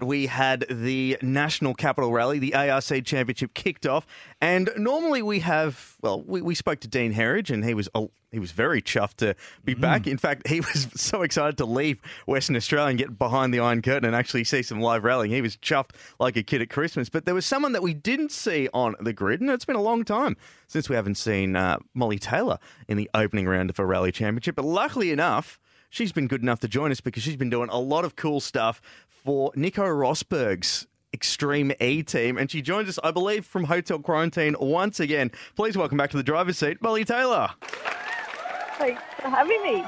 We had the National Capital Rally, the ARC Championship kicked off, and normally we have, well, we, we spoke to Dean Herridge, and he was he was very chuffed to be mm. back. In fact, he was so excited to leave Western Australia and get behind the Iron Curtain and actually see some live rallying. He was chuffed like a kid at Christmas. But there was someone that we didn't see on the grid, and it's been a long time since we haven't seen uh, Molly Taylor in the opening round of a rally championship. But luckily enough, she's been good enough to join us because she's been doing a lot of cool stuff for Nico Rosberg's Extreme E team. And she joins us, I believe, from Hotel Quarantine once again. Please welcome back to the driver's seat, Molly Taylor. Thanks for having me.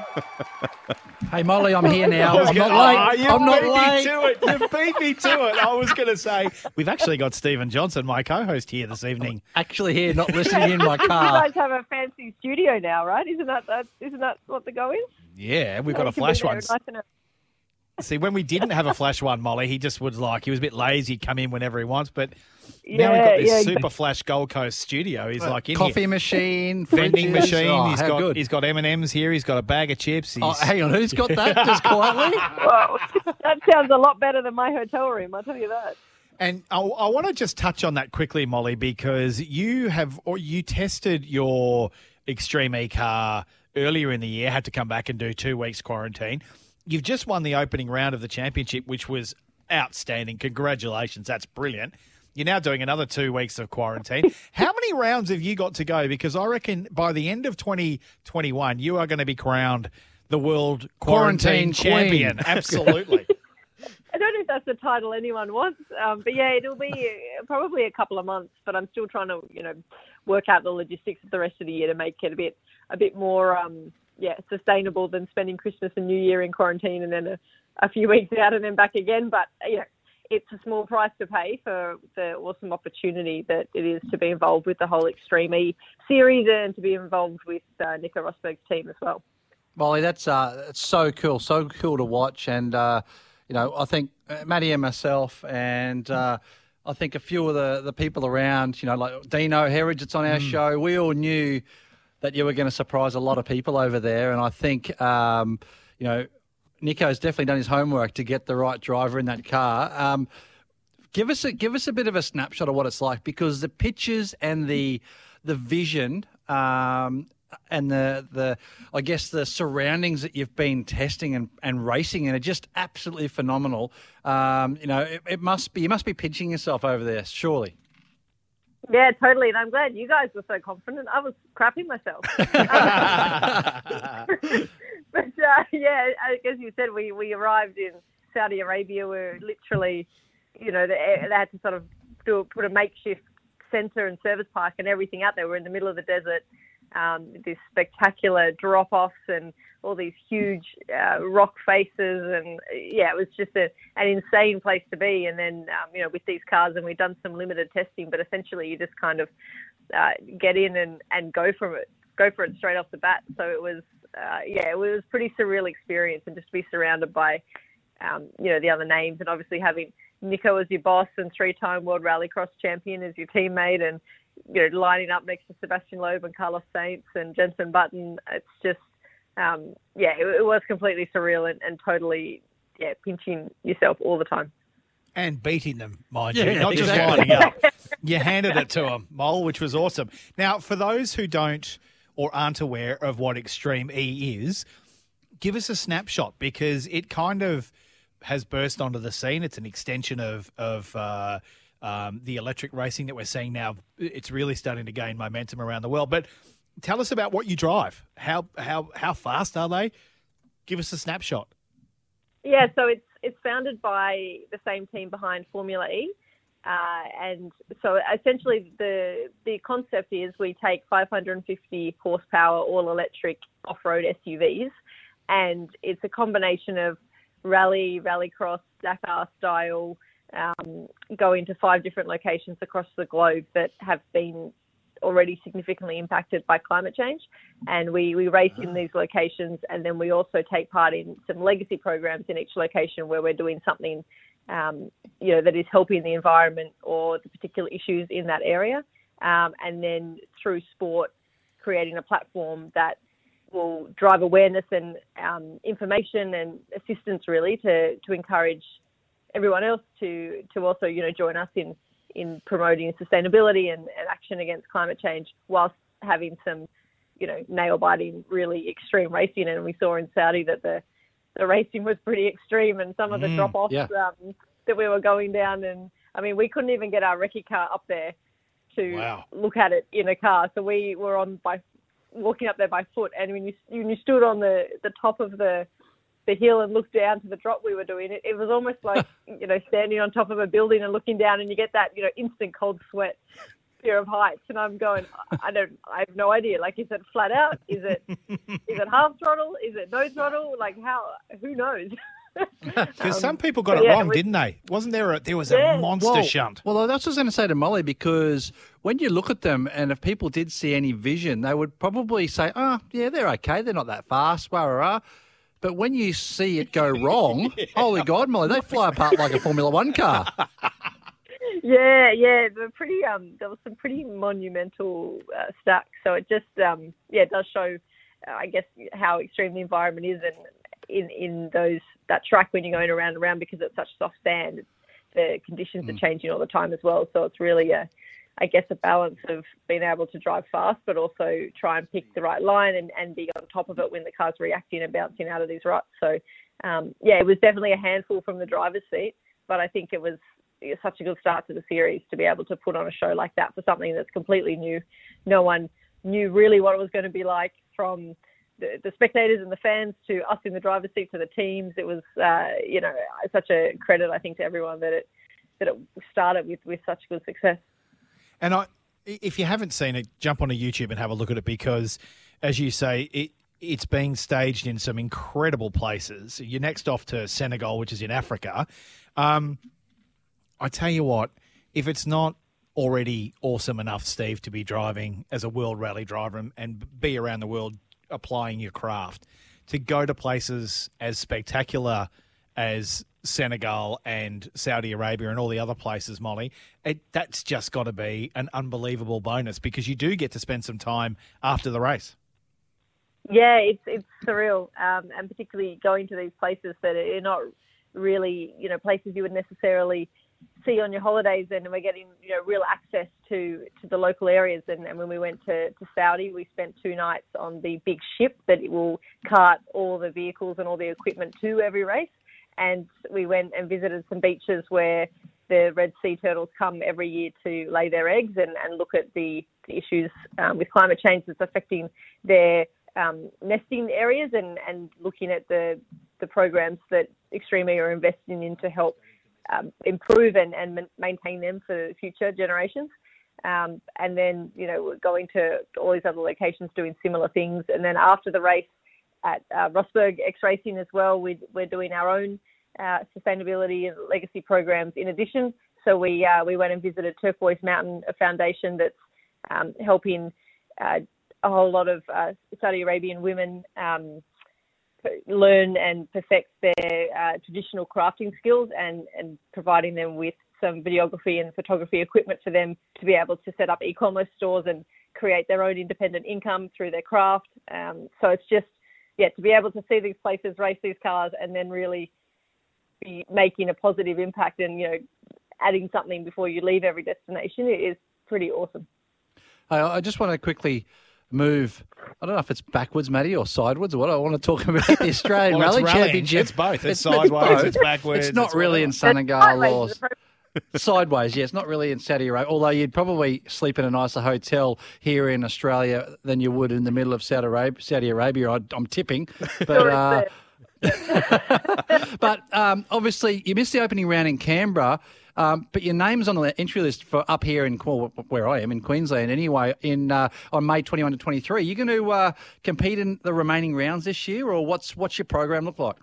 hey, Molly, I'm here now. I'm not late. Oh, I'm not late. me to it. You beat me to it. I was going to say, we've actually got Stephen Johnson, my co host, here this evening. Actually, here, not listening in my car. You guys have a fancy studio now, right? Isn't that, that, isn't that what the go is? Yeah, we've got a flash one. Nice See, when we didn't have a flash one, Molly, he just was like, he was a bit lazy, he'd come in whenever he wants. But yeah, now we've got this yeah, super flash Gold Coast studio. He's like in coffee here. machine, vending machine. Oh, he's got good. he's got M and M's here. He's got a bag of chips. Oh, hang on, who's got that? Just quietly. Well, that sounds a lot better than my hotel room. I'll tell you that. And I, I want to just touch on that quickly, Molly, because you have or you tested your Extreme E car earlier in the year. Had to come back and do two weeks quarantine. You've just won the opening round of the championship, which was outstanding. Congratulations, that's brilliant. You're now doing another two weeks of quarantine. How many rounds have you got to go? Because I reckon by the end of 2021, you are going to be crowned the world quarantine, quarantine champion. Absolutely. I don't know if that's the title anyone wants, um, but yeah, it'll be uh, probably a couple of months. But I'm still trying to, you know, work out the logistics of the rest of the year to make it a bit, a bit more, um, yeah, sustainable than spending Christmas and New Year in quarantine and then a, a few weeks out and then back again. But you know, it's a small price to pay for the awesome opportunity that it is to be involved with the whole Extreme E series and to be involved with uh, Nico Rosberg's team as well. Molly, that's uh, that's so cool, so cool to watch, and uh, you know, I think uh, Maddie and myself, and uh, I think a few of the, the people around, you know, like Dino Herridge, it's on our mm. show. We all knew that you were going to surprise a lot of people over there, and I think, um, you know, Nico's definitely done his homework to get the right driver in that car. Um, give us a give us a bit of a snapshot of what it's like because the pictures and the the vision um, and the the I guess the surroundings that you've been testing and, and racing in are just absolutely phenomenal. Um, you know, it, it, must be you must be pinching yourself over there, surely. Yeah, totally, and I'm glad you guys were so confident. I was crapping myself. but uh, yeah, as you said, we, we arrived in Saudi Arabia. We are literally, you know, they, they had to sort of do put a makeshift centre and service park and everything out there. We're in the middle of the desert. Um, these spectacular drop offs and all these huge uh, rock faces and yeah, it was just a, an insane place to be. And then um, you know with these cars, and we've done some limited testing, but essentially you just kind of uh, get in and, and go from it, go for it straight off the bat. So it was uh, yeah, it was pretty surreal experience, and just to be surrounded by, um, you know, the other names, and obviously having Nico as your boss and three-time World Rallycross champion as your teammate, and you know, lining up next to Sebastian Loeb and Carlos Sainz and Jenson Button, it's just, um, yeah, it, it, was completely surreal and, and totally, yeah, pinching yourself all the time and beating them, mind yeah, you, not exactly. just lining up. You handed it to them, Mole, which was awesome. Now, for those who don't or aren't aware of what Extreme E is, give us a snapshot because it kind of has burst onto the scene. It's an extension of of uh, um, the electric racing that we're seeing now. It's really starting to gain momentum around the world. But tell us about what you drive. How how how fast are they? Give us a snapshot. Yeah, so it's it's founded by the same team behind Formula E. Uh, and so essentially the the concept is we take 550 horsepower all electric off-road SUVs and it's a combination of rally, rallycross, Dakar style, um, going to five different locations across the globe that have been already significantly impacted by climate change. And we, we race in these locations and then we also take part in some legacy programs in each location where we're doing something um, you know, that is helping the environment or the particular issues in that area. Um, and then through sport, creating a platform that will drive awareness and um, information and assistance really to, to encourage everyone else to, to also, you know, join us in, in promoting sustainability and, and action against climate change whilst having some, you know, nail biting, really extreme racing. And we saw in Saudi that the, the racing was pretty extreme and some of the Mm, drop offs yeah. um, that we were going down. And I mean, we couldn't even get our recce car up there to Wow. look at it in a car. So we were on by walking up there by foot. And when you, when you stood on the, the top of the, the hill and looked down to the drop we were doing, it, it was almost like, you know, standing on top of a building and looking down and you get that, you know, instant cold sweat fear of heights. And I'm going, I don't, I have no idea. Like, is it flat out? Is it, is it half throttle? Is it no throttle? Like, how, who knows? Because um, some people got it yeah, wrong, was- didn't they? Wasn't there a there was Yeah. a monster well, shunt? Well, that's what I was going to say to Molly because when you look at them, and if people did see any vision, they would probably say, "Oh, yeah, they're okay. They're not that fast." Rah, rah, rah. But when you see it go wrong, holy God, Molly, they fly apart like a Formula One car. Yeah, yeah, they're pretty. Um, there was some pretty monumental uh, stacks. So it just, um, yeah, it does show, uh, I guess, how extreme the environment is, and in in those that track when you're going around and around because it's such soft sand, the conditions are changing all the time as well. So it's really a, I guess, a balance of being able to drive fast, but also try and pick the right line and, and be on top of it when the car's reacting and bouncing out of these ruts. So, um, yeah, it was definitely a handful from the driver's seat, but I think it was such a good start to the series to be able to put on a show like that for something that's completely new. No one knew really what it was going to be like from the, the spectators and the fans to us in the driver's seat to the teams. It was, uh, you know, such a credit I think to everyone that it that it started with with such good success. And I, if you haven't seen it, jump onto YouTube and have a look at it because, as you say, it it's being staged in some incredible places. You're next off to Senegal, which is in Africa. Um, I tell you what, if it's not already awesome enough, Steve, to be driving as a world rally driver and, and be around the world applying your craft, to go to places as spectacular as Senegal and Saudi Arabia and all the other places, Molly, it, that's just got to be an unbelievable bonus because you do get to spend some time after the race. Yeah, it's it's surreal, um, and particularly going to these places that are not really, you know, places you would necessarily see on your holidays, and we're getting, you know, real access to to the local areas. And, and when we went to, to Saudi, we spent two nights on the big ship that will cart all the vehicles and all the equipment to every race. And we went and visited some beaches where the red sea turtles come every year to lay their eggs and, and look at the, the issues um, with climate change that's affecting their um, nesting areas and, and looking at the, the programs that Extreme are investing in to help um, improve and, and maintain them for future generations. Um, and then, you know, going to all these other locations doing similar things. And then after the race at uh, Rosberg X Racing as well, we, we're doing our own uh, sustainability and legacy programs in addition. So we uh, we went and visited Turquoise Mountain, a foundation that's um, helping uh, a whole lot of uh, Saudi Arabian women um, learn and perfect their uh, traditional crafting skills and, and providing them with some videography and photography equipment for them to be able to set up e-commerce stores and create their own independent income through their craft. Um, so it's just, yeah, to be able to see these places race these cars and then really be making a positive impact and, you know, adding something before you leave every destination is pretty awesome. I, I just want to quickly move. I don't know if it's backwards, Matty, or sideways. What I want to talk about the Australian Well, it's Rally rallying. Championship. It's both. It's sideways, it's backwards, It's not it's really in whatever. Senegal or Sideways, sideways. Yeah, it's not really in Saudi Arabia. Although you'd probably sleep in a nicer hotel here in Australia than you would in the middle of Saudi Arabia. Saudi Arabia, I, I'm tipping. But uh, but um, obviously, you missed the opening round in Canberra. Um, but your name's on the entry list for up here in well, where I am in Queensland. Anyway, in uh, on May 21 to 23, you going to uh, compete in the remaining rounds this year, or what's what's your program look like?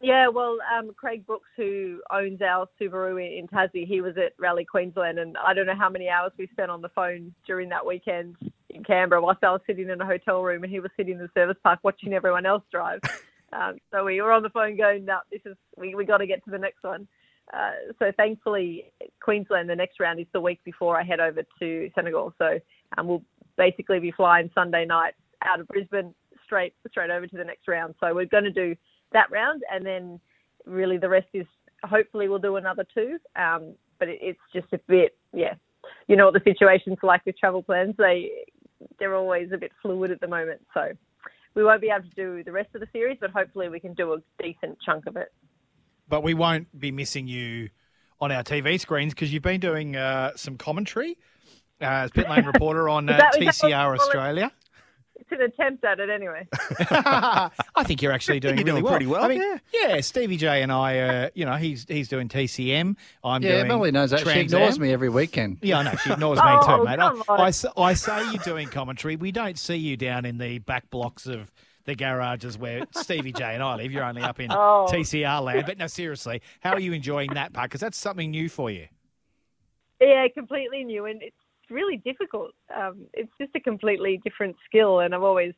Yeah, well, um, Craig Brooks, who owns our Subaru in, in Tassie, he was at Rally Queensland, and I don't know how many hours we spent on the phone during that weekend in Canberra whilst I was sitting in a hotel room and he was sitting in the service park watching everyone else drive. Um, so we were on the phone going, "No, this is we we got to get to the next one." Uh, so thankfully, Queensland, the next round is the week before I head over to Senegal. So um, we'll basically be flying Sunday night out of Brisbane straight straight over to the next round. So we're going to do that round, and then really the rest is hopefully we'll do another two. Um, but it, it's just a bit, yeah. You know what the situation's like with travel plans. They they're always a bit fluid at the moment. So we won't be able to do the rest of the series, but hopefully we can do a decent chunk of it. But we won't be missing you on our TV screens because you've been doing uh, some commentary uh, as pit lane reporter on uh, Is that- is that TCR you call it? Australia. It's an attempt at it anyway. I think you're actually doing You're really doing well. pretty well, I mean, yeah. yeah. Stevie J and I, uh, you know, he's he's doing TCM. I'm Yeah, doing Melly knows that. She ignores Am. me every weekend. Yeah, I know. She ignores me Oh, too, mate. I, come on. I s- I say you're doing commentary. We don't see you down in the back blocks of the garages where Stevie J and I live. You're only up in Oh. TCR land. But no, seriously, how are you enjoying that part? Because that's something new for you. Yeah, completely new, and it's really difficult. Um, it's just a completely different skill, and I've always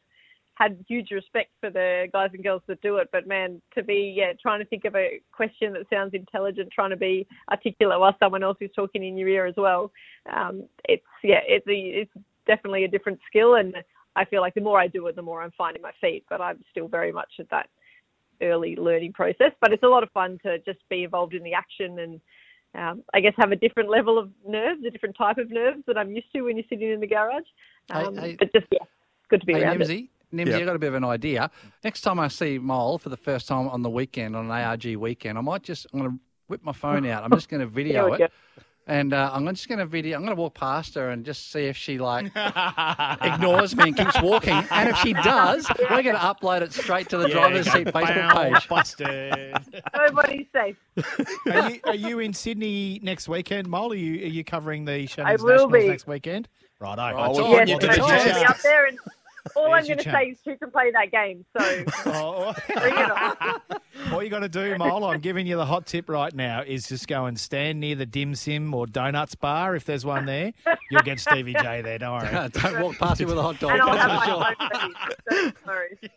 had huge respect for the guys and girls that do it. But man, to be yeah trying to think of a question that sounds intelligent, trying to be articulate while someone else is talking in your ear as well, um, it's yeah, it's a, it's definitely a different skill, and I feel like the more I do it, the more I'm finding my feet. But I'm still very much at that early learning process. But it's a lot of fun to just be involved in the action and um, I guess have a different level of nerves, a different type of nerves that I'm used to when you're sitting in the garage. Um, hey. but just yeah, good to be Hey, around it. Nimsy, Nimsy, Yep. I got a bit of an idea. Next time I see Mole for the first time on the weekend, on an ARG weekend, I might just, I'm going to whip my phone out. I'm just going to video we it. Go. And uh, I'm just going to video. I'm going to walk past her and just see if she like ignores me and keeps walking. And if she does, we're going to upload it straight to the driver's seat Facebook page. Busted. Nobody's safe. are, you, are you in Sydney next weekend, Mole? Are you, are you covering the I Shannon's will Nationals be. next weekend? Right, Right, oh, it's on. Yes, you can there's so do your it. I'll be up there, and all I'm going to say is who can play that game. So Oh, bring it on. All you got to do, Mole, I'm giving you the hot tip right now, is just go and stand near the dim sim or donuts bar if there's one there. You'll get Stevie J there, don't worry. Don't walk past him with a hot dog. And I'll have my sure. phone ready. So,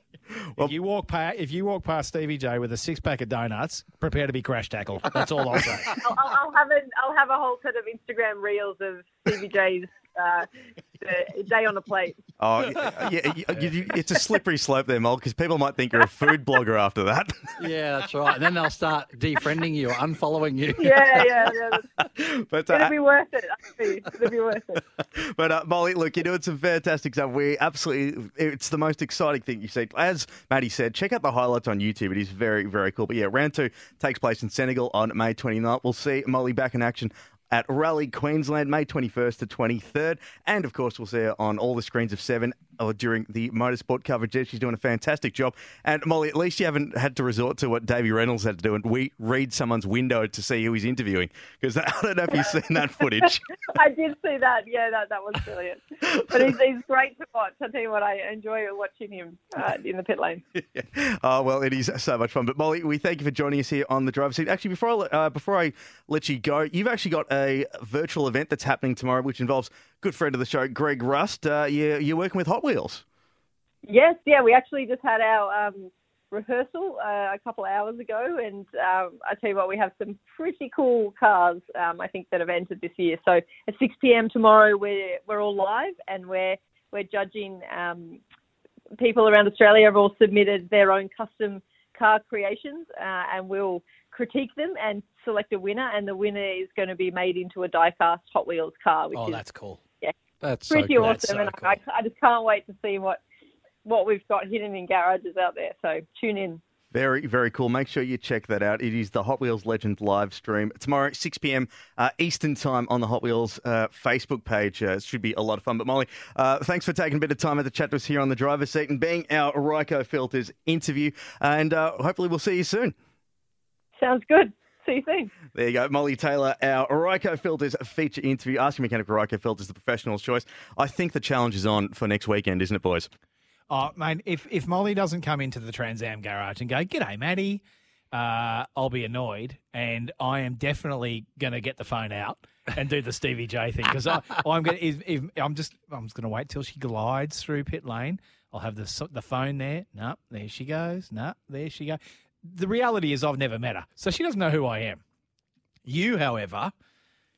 no if you walk past, if you walk past Stevie J with a six pack of donuts, prepare to be crash tackled. That's all I'll say. I'll, I'll, I'll have a I'll have a whole set of Instagram reels of CBJ's uh, the day on the plate. Oh, yeah, yeah, you- you- it's a slippery slope there, Mol, because people might think you're a food blogger after that. Yeah, that's right. And then they'll start defriending you or unfollowing you. Yeah, yeah, yeah. but It'll uh, be worth it. I see. It'll be worth it. But uh, Molly, look, you're doing some fantastic stuff. We absolutely, it's the most exciting thing you see. As Maddie said, check out the highlights on YouTube. It is very, very cool. But yeah, round two takes place in Senegal on May 29th. We'll see Molly back in action at Rally Queensland, May 21st to 23rd. And of course, we'll see her on all the screens of seven uh, during the motorsport coverage. She's doing a fantastic job. And Molly, at least you haven't had to resort to what Davey Reynolds had to do and we read someone's window to see who he's interviewing. Because I don't know if you've seen that footage. I did see that. Yeah, that, that was brilliant. But he's, he's great to watch. I tell you what, I enjoy watching him uh, in the pit lane. Oh well, it is so much fun. But Molly, we thank you for joining us here on the driver's seat. Actually, before I uh, before I let you go, you've actually got a virtual event that's happening tomorrow, which involves good friend of the show, Greg Rust. Uh, you're, you're working with Hot Wheels. Yes, yeah, we actually just had our um, rehearsal uh, a couple hours ago, and um, I tell you what, we have some pretty cool cars. Um, I think that have entered this year. So at 6 p.m. tomorrow, we're we're all live, and we're we're judging. Um, people around Australia have all submitted their own custom car creations, uh, and we'll critique them and select a winner. And the winner is going to be made into a die-cast Hot Wheels car, which Oh, is that's cool. That's so pretty cool. awesome. That's so and cool. I, I just can't wait to see what what we've got hidden in garages out there. So tune in. Very, very cool. Make sure you check that out. It is the Hot Wheels Legend live stream tomorrow, 6 p.m. Uh, Eastern Time on the Hot Wheels uh, Facebook page. Uh, it should be a lot of fun. But Molly, uh, thanks for taking a bit of time at the chat to us here on the driver's seat and being our Ryco Filters interview. And uh, hopefully we'll see you soon. Sounds good. See you soon. There you go, Molly Taylor, our Ryco Filters feature interview. Asking Mechanic Ryco Filters, the professional's choice. I think the challenge is on for next weekend, isn't it, boys? Oh, mate, if, if Molly doesn't come into the Trans Am garage and go, G'day, Maddie, uh, I'll be annoyed. And I am definitely going to get the phone out and do the Stevie J thing because I'm going to, if, if, I'm just, I'm just going to wait till she glides through pit lane. I'll have the, the phone there. No, there she goes. No, there she goes. The reality is I've never met her. So she doesn't know who I am. You, however,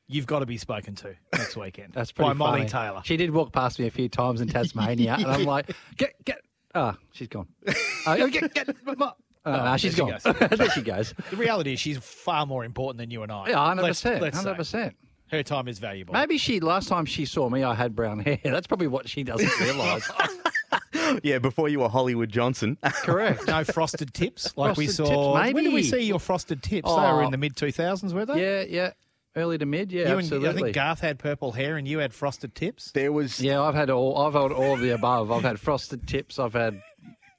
you've got to be spoken to next weekend. That's pretty by Molly. Taylor. She did walk past me a few times in Tasmania, and I'm like, get, get. Ah, she's gone. Uh, get, get. Uh, nah, she's there she gone. there she goes. The reality is she's far more important than you and I. Yeah, hundred Let's- percent, hundred percent. Her time is valuable. Maybe she last time she saw me, I had brown hair. That's probably what she doesn't realise. Yeah, before you were Hollywood Johnson. Correct. No frosted tips like we saw. tips, When did we see your frosted tips? They were Oh. in the mid 2000s, were they? Yeah, yeah. Early to mid, yeah, You and, absolutely. I think Garth had purple hair and you had frosted tips. There was Yeah, I've had all. I've had all of the above. I've had frosted tips. I've had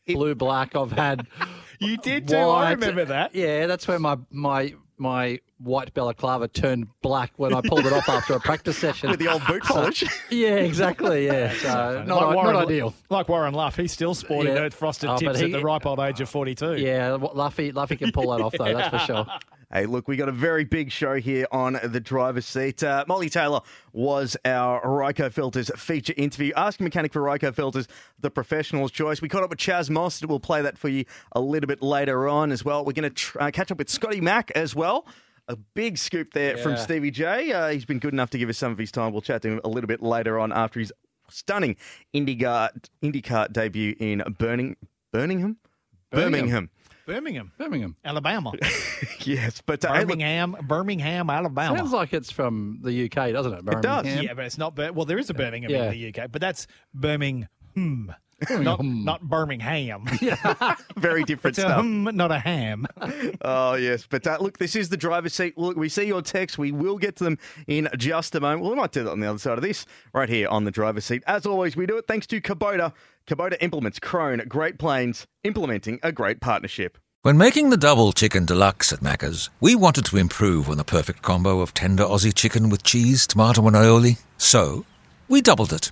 blue black. I've had. You did white. too. I remember that. Yeah, that's where my my my white balaclava turned black when I pulled it off after a practice session. with the old boot polish. yeah, exactly. Yeah, so not, Warren, not ideal. Like Warren Luff, he's still sporting Yeah. those frosted Oh, tips he- at the ripe old age of 42. Yeah, Luffy Luffy can pull that off though. That's for sure. Hey, look, we got a very big show here on the driver's seat. Uh, Molly Taylor was our Ryco Filters feature interview. Ask a Mechanic for Ryco Filters, the professional's choice. We caught up with Chaz Moss. We'll play that for you a little bit later on as well. We're going to tr- uh, catch up with Scotty Mack as well. A big scoop there from Stevie J. Uh, he's been good enough to give us some of his time. We'll chat to him a little bit later on after his stunning IndyCar, IndyCar debut in Burning, Birmingham? Birmingham. Birmingham, Birmingham. Birmingham, Alabama. Yes, but uh, look, Birmingham, Birmingham, Alabama. Sounds like it's from the UK, doesn't it? Birmingham. does, yeah, but it's not. Bir- Well, there is a Birmingham Yeah. in the UK, but that's Birmingham, not not Birmingham. very different It's a stuff. hum, not a ham. Oh, yes. But uh, look, this is the driver's seat. Look, we see your texts. We will get to them in just a moment. Well, we might do that on the other side of this, right here on the driver's seat. As always, we do it thanks to Kubota. Kubota implements Crone Great Plains, implementing a great partnership. When making the double chicken deluxe at Macca's, we wanted to improve on the perfect combo of tender Aussie chicken with cheese, tomato, and aioli. So, we doubled it.